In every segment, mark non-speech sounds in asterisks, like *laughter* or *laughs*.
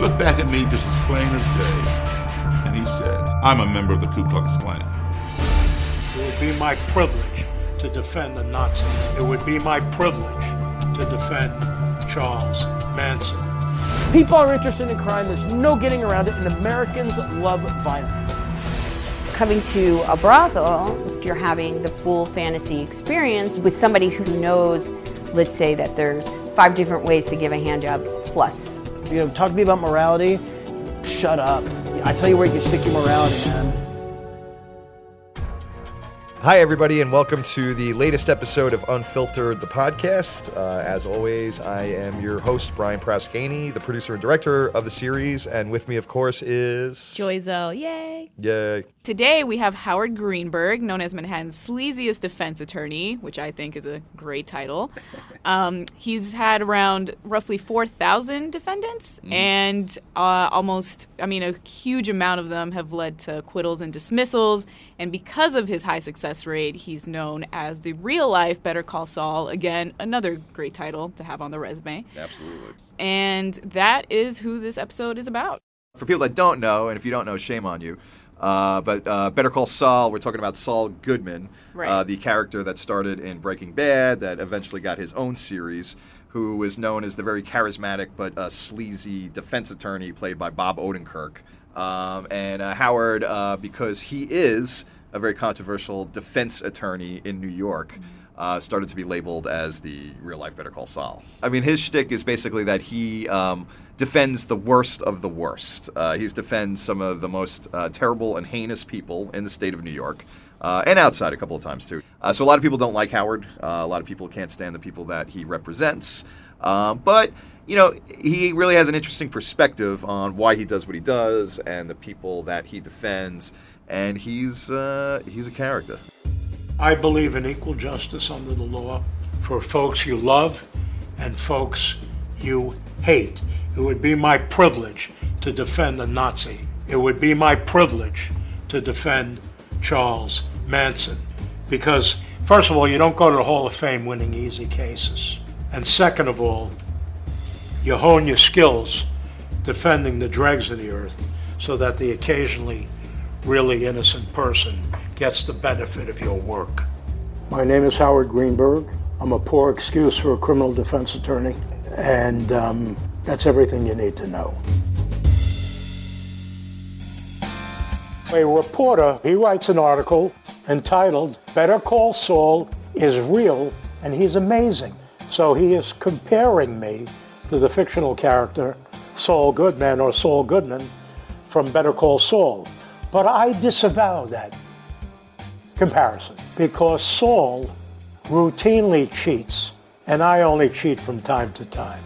looked back at me just as plain as day, and he said, I'm a member of the Ku Klux Klan. It would be my privilege to defend the Nazi. It would be my privilege to defend Charles Manson. People are interested in crime. There's no getting around it, and Americans love violence. Coming to a brothel, you're having the full fantasy experience with somebody who knows, let's say, that there's five different ways to give a handjob plus. You know, talk to me about morality. Shut up. I tell you where you can stick your morality, man. Hi, everybody, and welcome to the latest episode of Unfiltered, the podcast. Uh, as always, I am your host, Brian Prascani, the producer and director of the series, and with me, of course, is Joy Zell, yay! Yay! Today we have Howard Greenberg, known as Manhattan's sleaziest defense attorney, which I think is a great title. Um, he's had around roughly 4,000 defendants, and uh, almost, I mean, a huge amount of them have led to acquittals and dismissals. And because of his high success rate, he's known as the real life Better Call Saul. Again, another great title to have on the resume. Absolutely. And that is who this episode is about. For people that don't know, and if you don't know, shame on you. Uh, but uh, Better Call Saul, we're talking about Saul Goodman, Right. uh, the character that started in Breaking Bad, that eventually got his own series, who is known as the very charismatic but uh, sleazy defense attorney played by Bob Odenkirk. Um, and uh, Howard, uh, because he is a very controversial defense attorney in New York. Uh, started to be labeled as the real life Better Call Saul. I mean, his shtick is basically that he um, defends the worst of the worst. Uh, he defends some of the most uh, terrible and heinous people in the state of New York. Uh, and outside a couple of times too. Uh, so a lot of people don't like Howard. Uh, a lot of people can't stand the people that he represents. Um, but you know, he really has an interesting perspective on why he does what he does and the people that he defends. And he's uh, he's a character. I believe in equal justice under the law for folks you love and folks you hate. It would be my privilege to defend a Nazi. It would be my privilege to defend Charles Manson. Because, first of all, you don't go to the Hall of Fame winning easy cases. And second of all, you hone your skills defending the dregs of the earth so that the occasionally really innocent person gets the benefit of your work. My name is Howard Greenberg. I'm a poor excuse for a criminal defense attorney, and um, that's everything you need to know. A reporter, he writes an article entitled Better Call Saul is Real and He's Amazing. So he is comparing me to the fictional character Saul Goodman or Saul Goodman from Better Call Saul. But I disavow that comparison because Saul routinely cheats and I only cheat from time to time.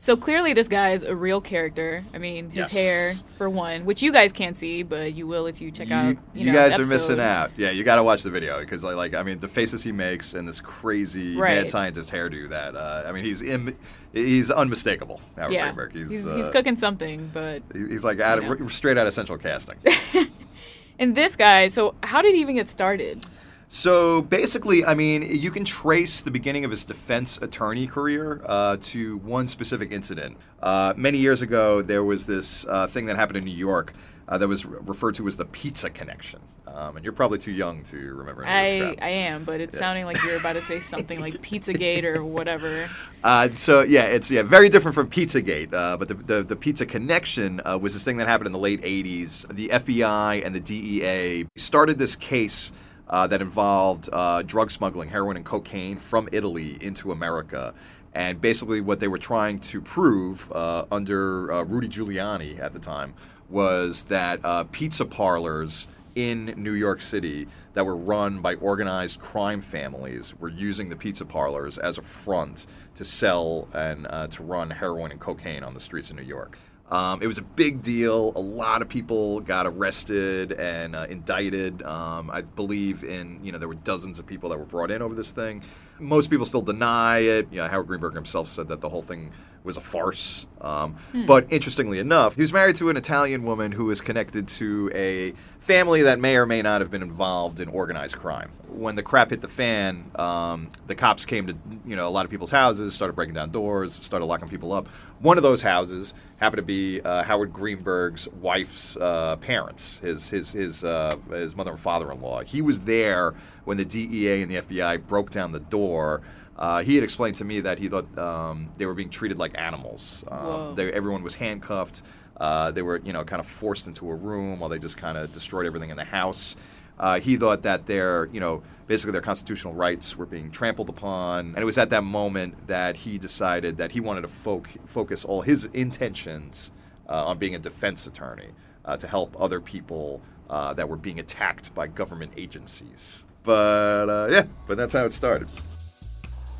So clearly, this guy is a real character. I mean, Yes. his hair, for one, which you guys can't see, but you will if you check out. you, You, you know, guys are missing out. Yeah, you got to watch the video because, like, like, I mean, the faces he makes and this crazy mad scientist hairdo. That uh, I mean, he's Im- he's unmistakable. Howard Yeah, Greenberg. He's he's, uh, he's cooking something, but He's like out you know. straight out of Central Casting. *laughs* and this guy. So how did he even get started? So basically, I mean, you can trace the beginning of his defense attorney career uh, to one specific incident. Uh, many years ago, there was this uh, thing that happened in New York uh, that was re- referred to as the Pizza Connection. Um, and you're probably too young to remember any of this I. I am, but it's sounding like you're about to say something like Pizzagate or whatever. *laughs* Uh, so yeah, it's yeah very different from Pizzagate. Uh, but the, the the Pizza Connection uh, was this thing that happened in the late '80s. The FBI and the DEA started this case uh, that involved uh, drug smuggling, heroin and cocaine from Italy into America. And basically, what they were trying to prove uh, under uh, Rudy Giuliani at the time was that uh, pizza parlors in New York City that were run by organized crime families were using the pizza parlors as a front to sell and to run heroin and cocaine on the streets of New York. Um, it was a big deal. A lot of people got arrested and uh, indicted. Um, I believe in you know there were dozens of people that were brought in over this thing. Most people still deny it. You know, Howard Greenberg himself said that the whole thing was a farce. Um, But interestingly enough, he was married to an Italian woman who was connected to a family that may or may not have been involved in organized crime. When the crap hit the fan, um, the cops came to you know a lot of people's houses, started breaking down doors, started locking people up. One of those houses happened to be uh, Howard Greenberg's wife's uh, parents, his his his uh, his mother and father-in-law. He was there when the DEA and the FBI broke down the door. Uh, he had explained to me that he thought um, they were being treated like animals. Um, they, everyone was handcuffed. Uh, they were, you know, kind of forced into a room while they just kind of destroyed everything in the house. Uh, he thought that their, you know, basically their constitutional rights were being trampled upon. And it was at that moment that he decided that he wanted to fo- focus all his intentions uh, on being a defense attorney uh, to help other people uh, that were being attacked by government agencies. But uh, yeah, but that's how it started.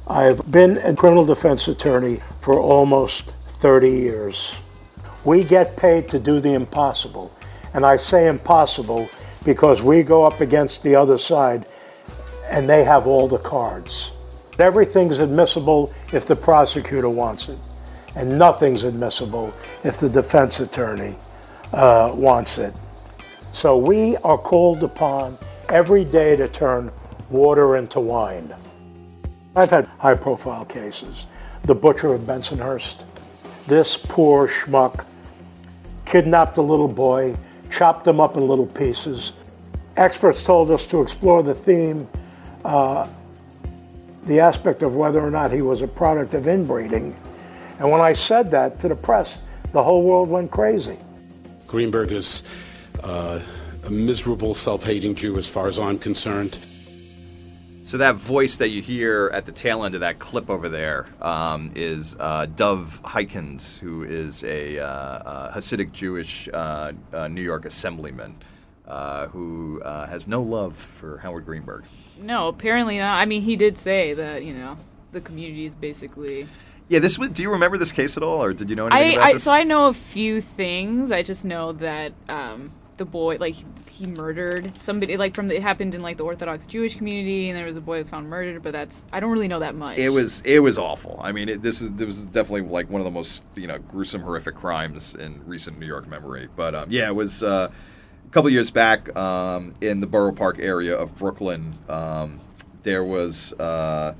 I've been a criminal defense attorney for almost 30 years. We get paid to do the impossible. And I say impossible because we go up against the other side and they have all the cards. Everything's admissible if the prosecutor wants it, and nothing's admissible if the defense attorney uh, wants it. So we are called upon every day to turn water into wine. I've had high profile cases. The butcher of Bensonhurst. This poor schmuck kidnapped a little boy, chopped him up in little pieces. Experts told us to explore the theme, uh, the aspect of whether or not he was a product of inbreeding. And when I said that to the press, the whole world went crazy. Greenberg is uh, a miserable, self hating Jew as far as I'm concerned. So that voice that you hear at the tail end of that clip over there um, is uh, Dov Hikind, who is a uh, uh, Hasidic Jewish uh, uh, New York assemblyman uh, who uh, has no love for Howard Greenberg. No, apparently not. I mean, he did say that you know the community is basically. Yeah, this was. Do you remember this case at all, or did you know anything I, about I this? so I know a few things. I just know that um, the boy like he murdered somebody like from the, it happened in like the Orthodox Jewish community, and there was a boy who was found murdered. But that's I don't really know that much. It was it was awful. I mean, it, this is this was definitely like one of the most you know gruesome, horrific crimes in recent New York memory. But um, yeah, it was uh, a couple years back um, in the Borough Park area of Brooklyn. Um, there was uh,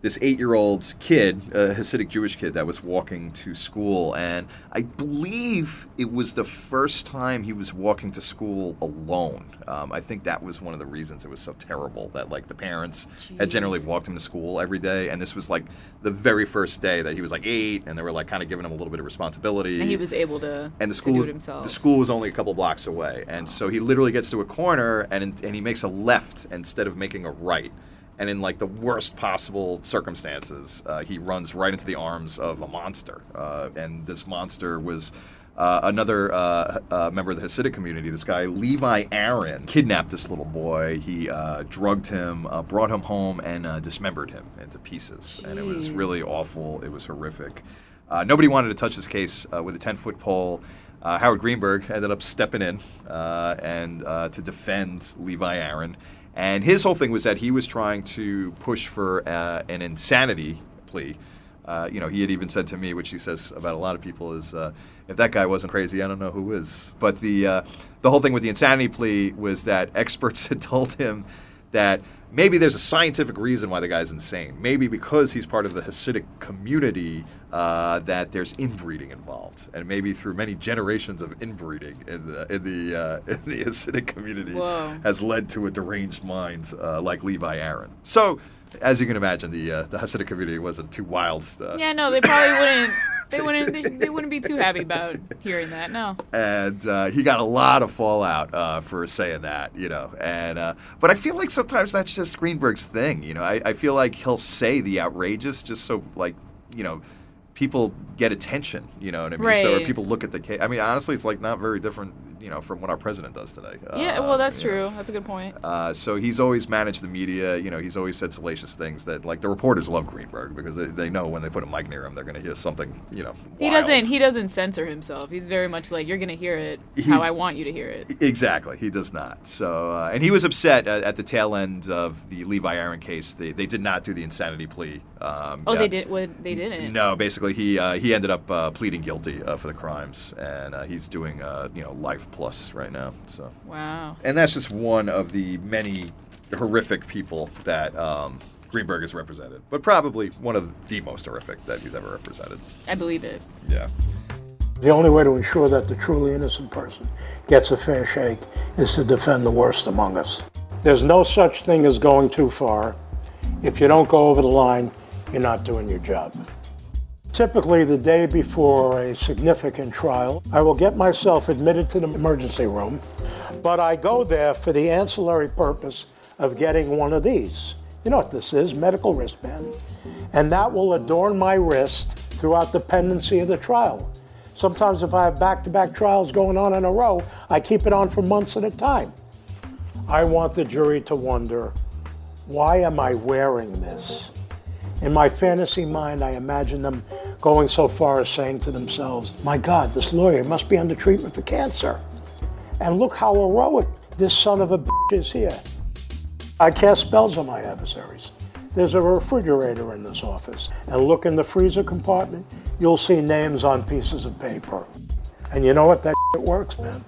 this eight-year-old kid, a Hasidic Jewish kid, that was walking to school, and I believe it was the first time he was walking to school alone. Um, I think that was one of the reasons it was so terrible that like the parents had generally walked him to school every day, and this was like the very first day that he was like eight, and they were like kind of giving him a little bit of responsibility. and he was able to and the school do was, it himself. the school was only a couple blocks away, and so he literally gets to a corner and and he makes a left instead of making a right. And in like the worst possible circumstances, uh, he runs right into the arms of a monster. Uh, and this monster was uh, another uh, uh, member of the Hasidic community. This guy Levi Aron kidnapped this little boy. He uh, drugged him, uh, brought him home, and uh, dismembered him into pieces. And it was really awful. It was horrific. Uh, nobody wanted to touch this case uh, with a 10 foot pole. Uh, Howard Greenberg ended up stepping in uh, and uh, to defend Levi Aron. And his whole thing was that he was trying to push for uh, an insanity plea. Uh, you know, he had even said to me, which he says about a lot of people, is uh, if that guy wasn't crazy, I don't know who is. But the uh, the whole thing with the insanity plea was that *laughs* experts had told him that maybe there's a scientific reason why the guy's insane. Maybe because he's part of the Hasidic community uh, that there's inbreeding involved, and maybe through many generations of inbreeding in the in the uh, *laughs* in the Hasidic community Whoa. has led to a deranged mind uh, like Levi Aron. So. As you can imagine, the uh, the Hasidic community wasn't too wild. Uh, yeah, no, they probably wouldn't. *laughs* They wouldn't. They, they wouldn't be too happy about hearing that. No. and uh, he got a lot of fallout uh, for saying that, you know. And uh, but I feel like sometimes that's just Greenberg's thing, you know. I, I feel like he'll say the outrageous just so like you know people get attention, you know what I mean? So or people look at the case. I mean, honestly, it's like not very different you know from what our president does today. Yeah, well, that's you know. true. That's a good point. Uh, so he's always managed the media. You know, he's always said salacious things that, like, the reporters love Greenberg because they, they know when they put a mic near him, they're going to hear something, you know. He doesn't. He doesn't censor himself. He's very much like you're gonna hear it how I want you to hear it. Exactly, he does not. So, uh, and he was upset at, at the tail end of the Levi Aron case. They, they did not do the insanity plea. Um, Oh, yeah. they did. What they didn't. No, basically he uh, he ended up uh, pleading guilty uh, for the crimes, and uh, he's doing uh, you know life plus right now. So, Wow. and that's just one of the many horrific people that um, Greenberg has represented, but probably one of the most horrific that he's ever represented. I believe it. Yeah. The only way to ensure that the truly innocent person gets a fair shake is to defend the worst among us. There's no such thing as going too far. If you don't go over the line, you're not doing your job. Typically, the day before a significant trial, I will get myself admitted to the emergency room, but I go there for the ancillary purpose of getting one of these. You know what this is medical wristband. And that will adorn my wrist throughout the pendency of the trial. Sometimes, if I have back to back trials going on in a row, I keep it on for months at a time. I want the jury to wonder why am I wearing this? In my fantasy mind, I imagine them going so far as saying to themselves, My God, this lawyer must be under treatment for cancer. And look how heroic this son of a bitch is here. I cast spells on my adversaries. There's a refrigerator in this office, and look in the freezer compartment, you'll see names on pieces of paper. And you know what? That shit works, man.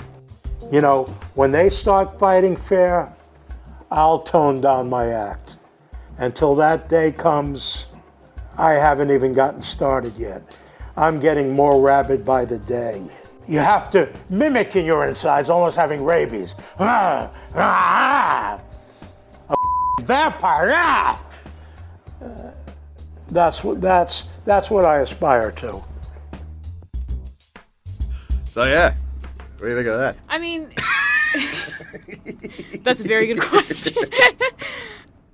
You know, when they start fighting fair, I'll tone down my act. Until that day comes, I haven't even gotten started yet. I'm getting more rabid by the day. You have to mimic in your insides, almost having rabies. Ah, ah, a vampire. Ah. Uh, that's what that's that's what I aspire to. So yeah, what do you think of that? I mean, *laughs* that's a very good question. *laughs*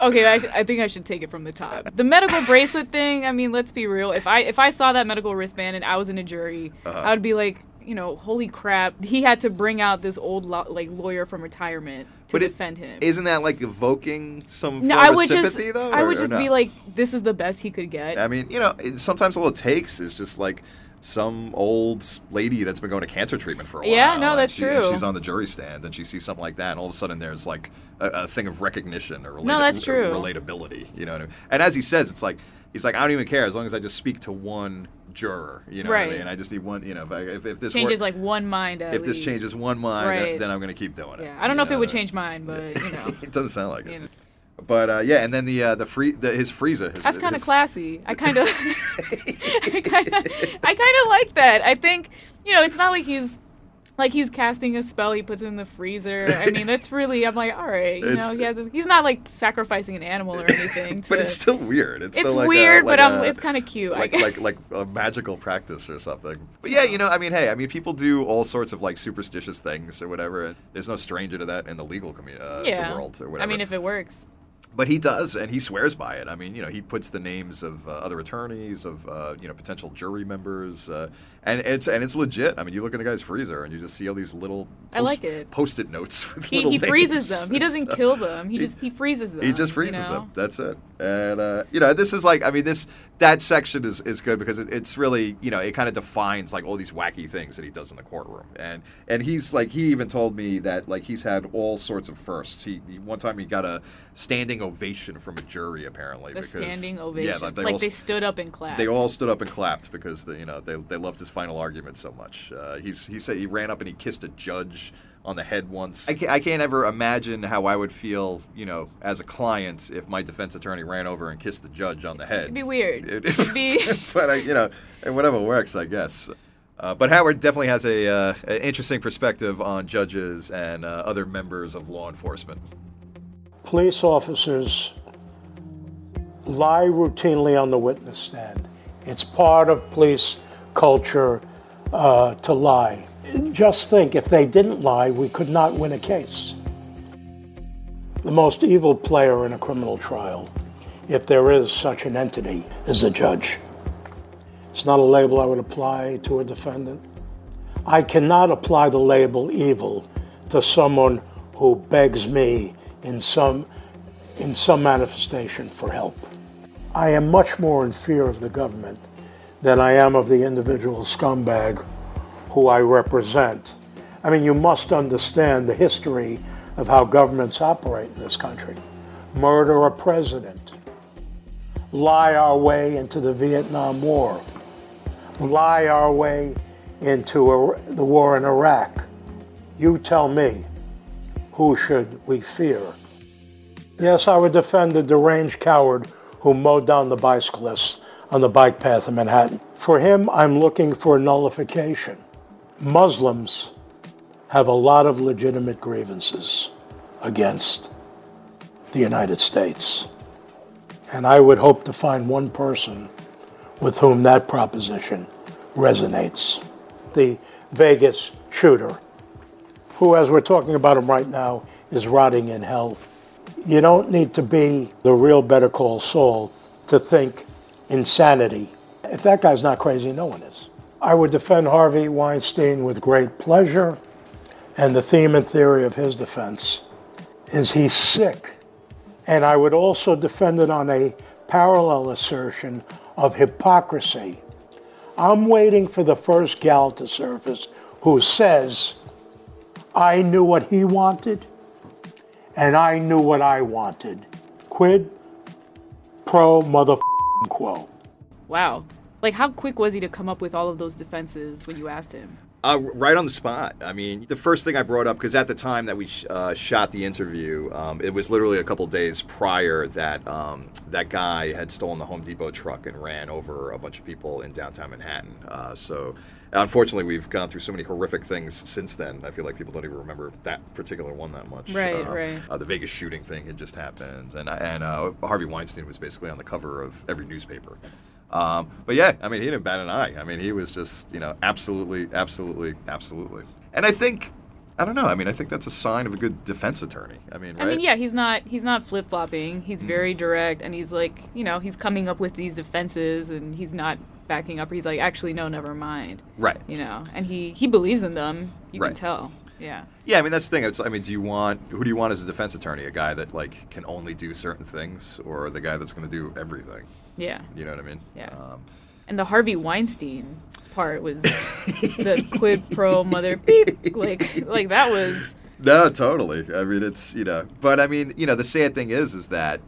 okay, I, sh- I think I should take it from the top. The medical bracelet thing. I mean, let's be real. If I if I saw that medical wristband and I was in a jury, Uh-huh. I would be like, you know, holy crap! He had to bring out this old lo- like lawyer from retirement to But it- defend him. Isn't that like evoking some no, I of would sympathy just though? I or- would just no? be like, this is the best he could get. I mean, you know, sometimes all it takes is just like some old lady that's been going to cancer treatment for a while. Yeah, no, that's she- and true. she's on the jury stand, and she sees something like that, and all of a sudden there's like a, a thing of recognition or relatability. No, that's true. relatability. You know, what I mean? and as he says, it's like he's like, I don't even care as long as I just speak to one juror. You know, what Right. I mean? I just need one. You know, if I, if, if this changes wor- like one mind. If this changes one mind, then- Right. then, I'm going to keep doing it. Yeah, I don't know if it would change mine, but you know. *laughs* it doesn't sound like it. You know. But uh, yeah, and then the uh, the free the, his freezer. His, That's kind of classy. I *laughs* kind of, *laughs* I kind of, I kind of like that. I think you know, it's not like he's like he's casting a spell he puts in the freezer. I *laughs* mean, that's really. I'm like, all right, you It's- know, he has. His, he's not like sacrificing an animal or anything. To, But it's still weird. It's, It's still like weird, a, like but a- it's kinda cute, Like, like like a magical practice or something. But yeah, you know, I mean, hey, I mean, people do all sorts of like superstitious things or whatever. There's no stranger to that in the legal community, uh, yeah. the world or whatever I mean, if it works. But he does, and he swears by it. I mean, you know, he puts the names of uh, other attorneys, of uh, you know, potential jury members, uh, and it's and it's legit. I mean, you look in the guy's freezer, and you just see all these little I like it. post-it notes with He, little he freezes them. He doesn't stuff. kill them. He He- just he freezes them. He just you freezes know? them. That's it. And uh, you know, this is like, I mean, this that section is, is good because it, it's really, you know, it kind of defines like all these wacky things that he does in the courtroom. And and he's like, he even told me that like he's had all sorts of firsts. He, he one time he got a standing ovation from a jury apparently. The because, standing ovation. Yeah, like they like all they stood up and clapped. they all stood up and clapped because the, you know they, they loved his final argument so much. Uh, he's he said he ran up and he kissed a judge on the head once. I can't, I can't ever imagine how I would feel, you know, as a client if my defense attorney ran over and kissed the judge on the head. It'd be weird. It- It'd be. *laughs* but I, you know, whatever works, I guess. Uh, but Howard definitely has a uh, an interesting perspective on judges and uh, other members of law enforcement. Police officers lie routinely on the witness stand. It's part of police culture uh, to lie. Just think if they didn't lie, we could not win a case. The most evil player in a criminal trial, if there is such an entity, is the judge. It's not a label I would apply to a defendant. I cannot apply the label evil to someone who begs me in some, in some manifestation for help. I am much more in fear of the government than I am of the individual scumbag who I represent. I mean, you must understand the history of how governments operate in this country. Murder a president, lie our way into the Vietnam War, lie our way into a, the war in Iraq. You tell me, who should we fear? Yes, I would defend the deranged coward who mowed down the bicyclists on the bike path in Manhattan. For him, I'm looking for nullification. Muslims have a lot of legitimate grievances against the United States. And I would hope to find one person with whom that proposition resonates. The Vegas shooter, who, as we're talking about him right now, is rotting in hell. You don't need to be the real Better Call Saul to think insanity. If that guy's not crazy, no one is. I would defend Harvey Weinstein with great pleasure, and the theme and theory of his defense is he's sick. And I would also defend it on a parallel assertion of hypocrisy. I'm waiting for the first gal to surface who says, I knew what he wanted and I knew what I wanted. Quid pro mother quo. Wow. Like, how quick was he to come up with all of those defenses when you asked him? Uh, right on the spot. I mean, the first thing I brought up, because at the time that we sh- uh, shot the interview, um, it was literally a couple days prior that um, that guy had stolen the Home Depot truck and ran over a bunch of people in downtown Manhattan. Uh, so, unfortunately, we've gone through so many horrific things since then. I feel like people don't even remember that particular one that much. Right, Uh, right. Uh, the Vegas shooting thing had just happened, and and uh, Harvey Weinstein was basically on the cover of every newspaper. Um, but yeah, I mean, he didn't bat an eye. I mean, he was just, you know, absolutely, absolutely, absolutely. And I think, I don't know. I mean, I think that's a sign of a good defense attorney. I mean, I mean, yeah, he's not he's not flip flopping. He's Mm-hmm. very direct, and he's like, you know, he's coming up with these defenses, and he's not backing up. He's like, actually, no, never mind. Right. You know, and he he believes in them. You can tell. Yeah. Yeah, I mean, that's the thing. It's, I mean, do you want who do you want as a defense attorney? A guy that like can only do certain things, or the guy that's going to do everything? Yeah. You know what I mean? Yeah. Um, And the Harvey Weinstein part was *laughs* the quid pro mother beep. Like like that was *laughs* no, totally. I mean, it's you know, but I mean, you know, the sad thing is, is that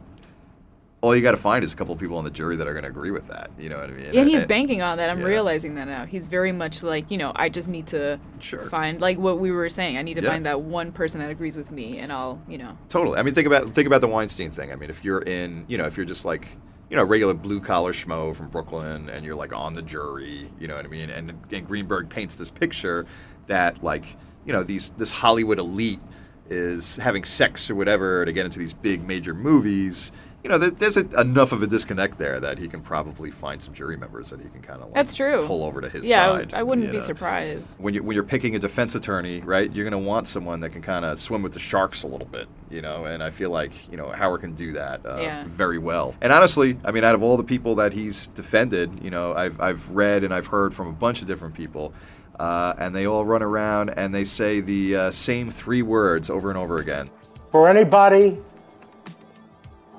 all you got to find is a couple of people on the jury that are going to agree with that. You know what I mean? and he's And- banking on that. I'm yeah. realizing that now. He's very much like, you know, I just need to Sure. find like what we were saying. I need to Yeah. find that one person that agrees with me and I'll, you know. Totally. I mean, think about think about the Weinstein thing. I mean, if you're in, you know, if you're just like, you know, regular blue collar schmo from Brooklyn, and you're like on the jury, you know what I mean? And, and Greenberg paints this picture that like, you know, these this Hollywood elite is having sex or whatever to get into these big major movies. You know, there's a, enough of a disconnect there that he can probably find some jury members that he can kind of like That's true. pull over to his side. yeah, I- I, wouldn't you be know? surprised. when you when you're picking a defense attorney, right? You're going to want someone that can kind of swim with the sharks a little bit, you know. And I feel like you know Howard can do that uh, Yeah. very well. And honestly, I mean, out of all the people that he's defended, you know, I've I've read and I've heard from a bunch of different people. Uh, and they all run around and they say the uh, same three words over and over again. For anybody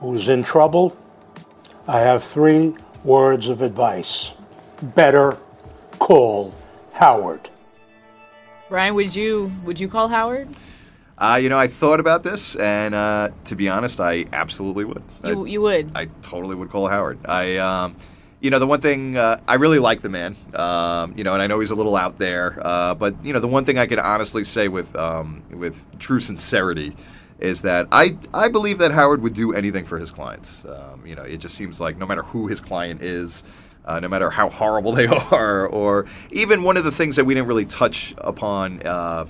who's in trouble, I have three words of advice. Better call Howard. Ryan, would you would you call Howard? Uh, you know, I thought about this, and uh, to be honest, I absolutely would. You, I- you would. I totally would call Howard. I, um, you know, the one thing uh, I really like the man. Um, you know, and I know he's a little out there, uh, but you know, the one thing I can honestly say with um, with true sincerity is that I I believe that Howard would do anything for his clients. Um, you know, it just seems like no matter who his client is. Uh, no matter how horrible they *laughs* are, or even one of the things that we didn't really touch upon uh,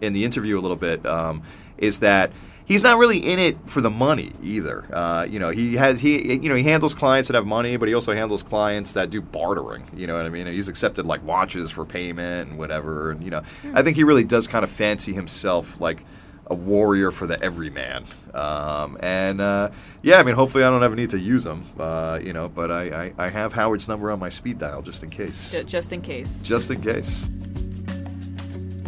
in the interview a little bit um, is that he's not really in it for the money either. Uh, you know, he has he you know he handles clients that have money, but he also handles clients that do bartering. You know what I mean? He's accepted like watches for payment and whatever. And you know, I think he really does kind of fancy himself like a warrior for the everyman. Um, and uh, yeah, I mean, hopefully I don't ever need to use him. Uh, you know, but I, I I have Howard's number on my speed dial just in case. Just in case. Just in case.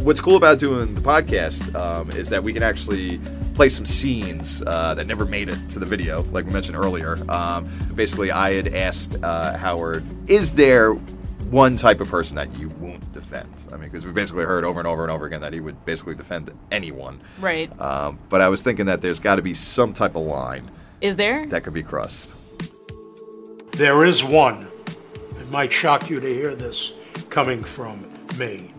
what's cool about doing the podcast um, is that we can actually play some scenes uh, that never made it to the video, like we mentioned earlier. Um, basically, I had asked uh, Howard, "Is there one type of person that you won't defend?" I mean, because we've basically heard over and over and over again that he would basically defend anyone. Right. Um, but I was thinking that there's got to be some type of line Is there? that could be crossed. There is one. It might shock you to hear this coming from me,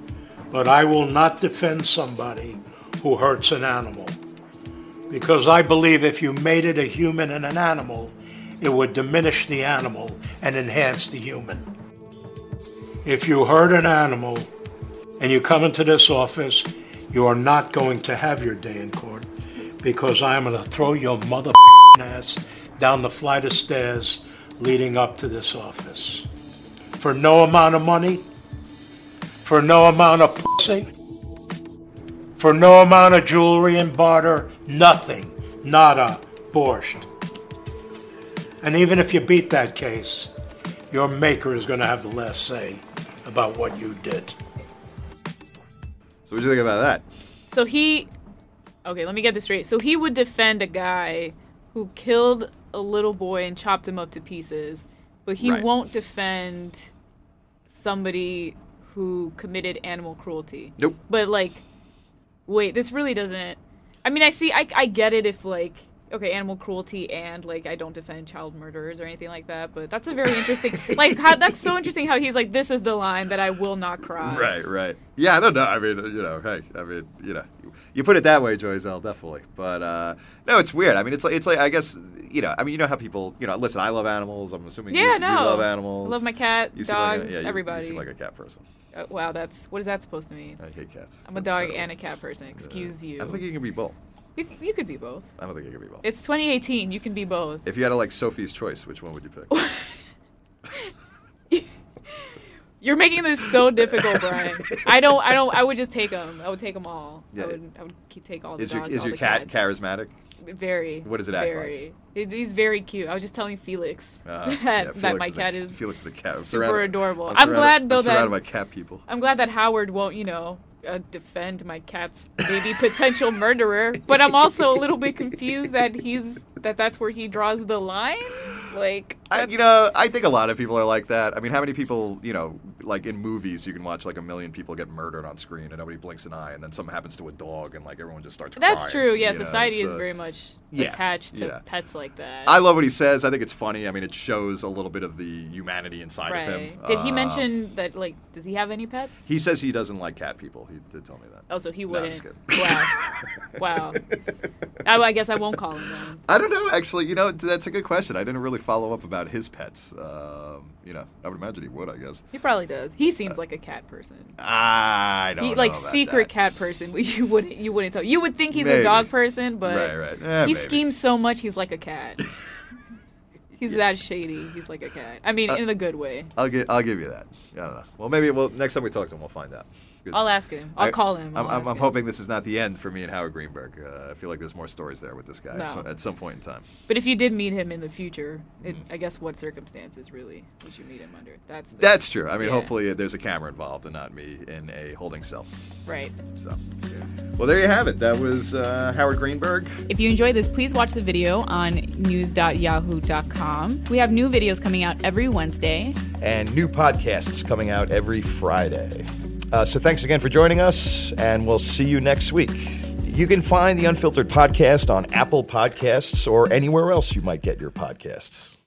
but I will not defend somebody who hurts an animal. Because I believe if you mated a human and an animal, it would diminish the animal and enhance the human. If you hurt an animal and you come into this office, you are not going to have your day in court because I am going to throw your mother ass down the flight of stairs leading up to this office. For no amount of money, for no amount of pussy, for no amount of jewelry and barter, nothing, nada, borscht. And even if you beat that case, your maker is going to have the last say about what you did. So, what do you think about that? So he. Okay, let me get this straight. So he would defend a guy who killed a little boy and chopped him up to pieces, but he Right. won't defend somebody who committed animal cruelty. Nope. But like, wait, this really doesn't. I mean, I see. I I get it if like. Okay, animal cruelty and like I don't defend child murderers or anything like that, but that's a very interesting like how that's so interesting how he's like this is the line that I will not cross. Right, right. Yeah, I don't know. I mean, you know, hey, I mean, you know, you put it that way, Joyzell, definitely. But uh, no, it's weird. I mean, it's like it's like I guess you know. I mean, you know how people, you know, listen. I love animals. I'm assuming Yeah, you, no. you love animals. I love my cat, You seem like a- dogs, yeah, you- everybody. You seem like a cat person. Uh, wow, that's what is that supposed to mean? I hate cats. I'm a dog terrible. and a cat person. Excuse you. I don't think you can be both. You, you could be both. I don't think you could be both. It's 2018. You can be both. if you had a like Sophie's choice, which one would you pick? *laughs* You're making this so difficult, Brian. I don't. I don't. I would just take them. I would take them all. Yeah. I would. I would keep, take all the is your is your cat cats. charismatic? Very. What does it act like? very. He's, very cute. I was just telling Felix Uh, that, *laughs* yeah, that my is a- cat is. Felix is a cat. I'm super adorable. I'm, I'm glad, though, I'm surrounded that- by cat people. I'm glad that Howard won't, you know, uh, defend my cat's maybe potential murderer. But I'm also a little bit confused that he's that that's where he draws the line. Like, I, you know, I think a lot of people are like that. I mean, how many people, you know, like in movies, you can watch like a million people get murdered on screen and nobody blinks an eye, and then something happens to a dog and like everyone just starts that's crying, true. Yeah, know, society is very much yeah, attached to yeah. pets like that. I love what he says. I think it's funny. I mean, it shows a little bit of the humanity inside of him. Did he Uh, mention that? Like, does he have any pets? He says he doesn't like cat people. He did tell me that. oh, so he No, wouldn't. just wow. wow. *laughs* I, I guess I won't call him then. I don't know. Actually, you know, that's a good question. I didn't really follow up about his pets. Um, you know, I would imagine he would. I guess. He probably does. He seems like a cat person. I don't He, know like secret that. cat person. which You wouldn't. You wouldn't tell. You would think he's a dog person, but Right, right. Eh, he maybe. schemes so much. He's like a cat. *laughs* he's that shady. He's like a cat. I mean, Uh, in a good way. I'll give I'll give you that. I don't know. Well, maybe well next time we talk to him, we'll find out. 'Cause I'll ask him. I'll I- call him. I'm, I'll I'm, I'm him. hoping this is not the end for me and Howard Greenberg. Uh, I feel like there's more stories there with this guy No. at, some, at some point in time. But if you did meet him in the future, it, Mm. I guess what circumstances really would you meet him under? That's the, That's true. I mean, Yeah. hopefully there's a camera involved and not me in a holding cell. right. So, well, there you have it. That was uh, Howard Greenberg. If you enjoyed this, please watch the video on news.yahoo.com. We have new videos coming out every Wednesday. and new podcasts coming out every Friday. Uh, so thanks again for joining us, and we'll see you next week. You can find the Unfiltered Podcast on Apple Podcasts or anywhere else you might get your podcasts.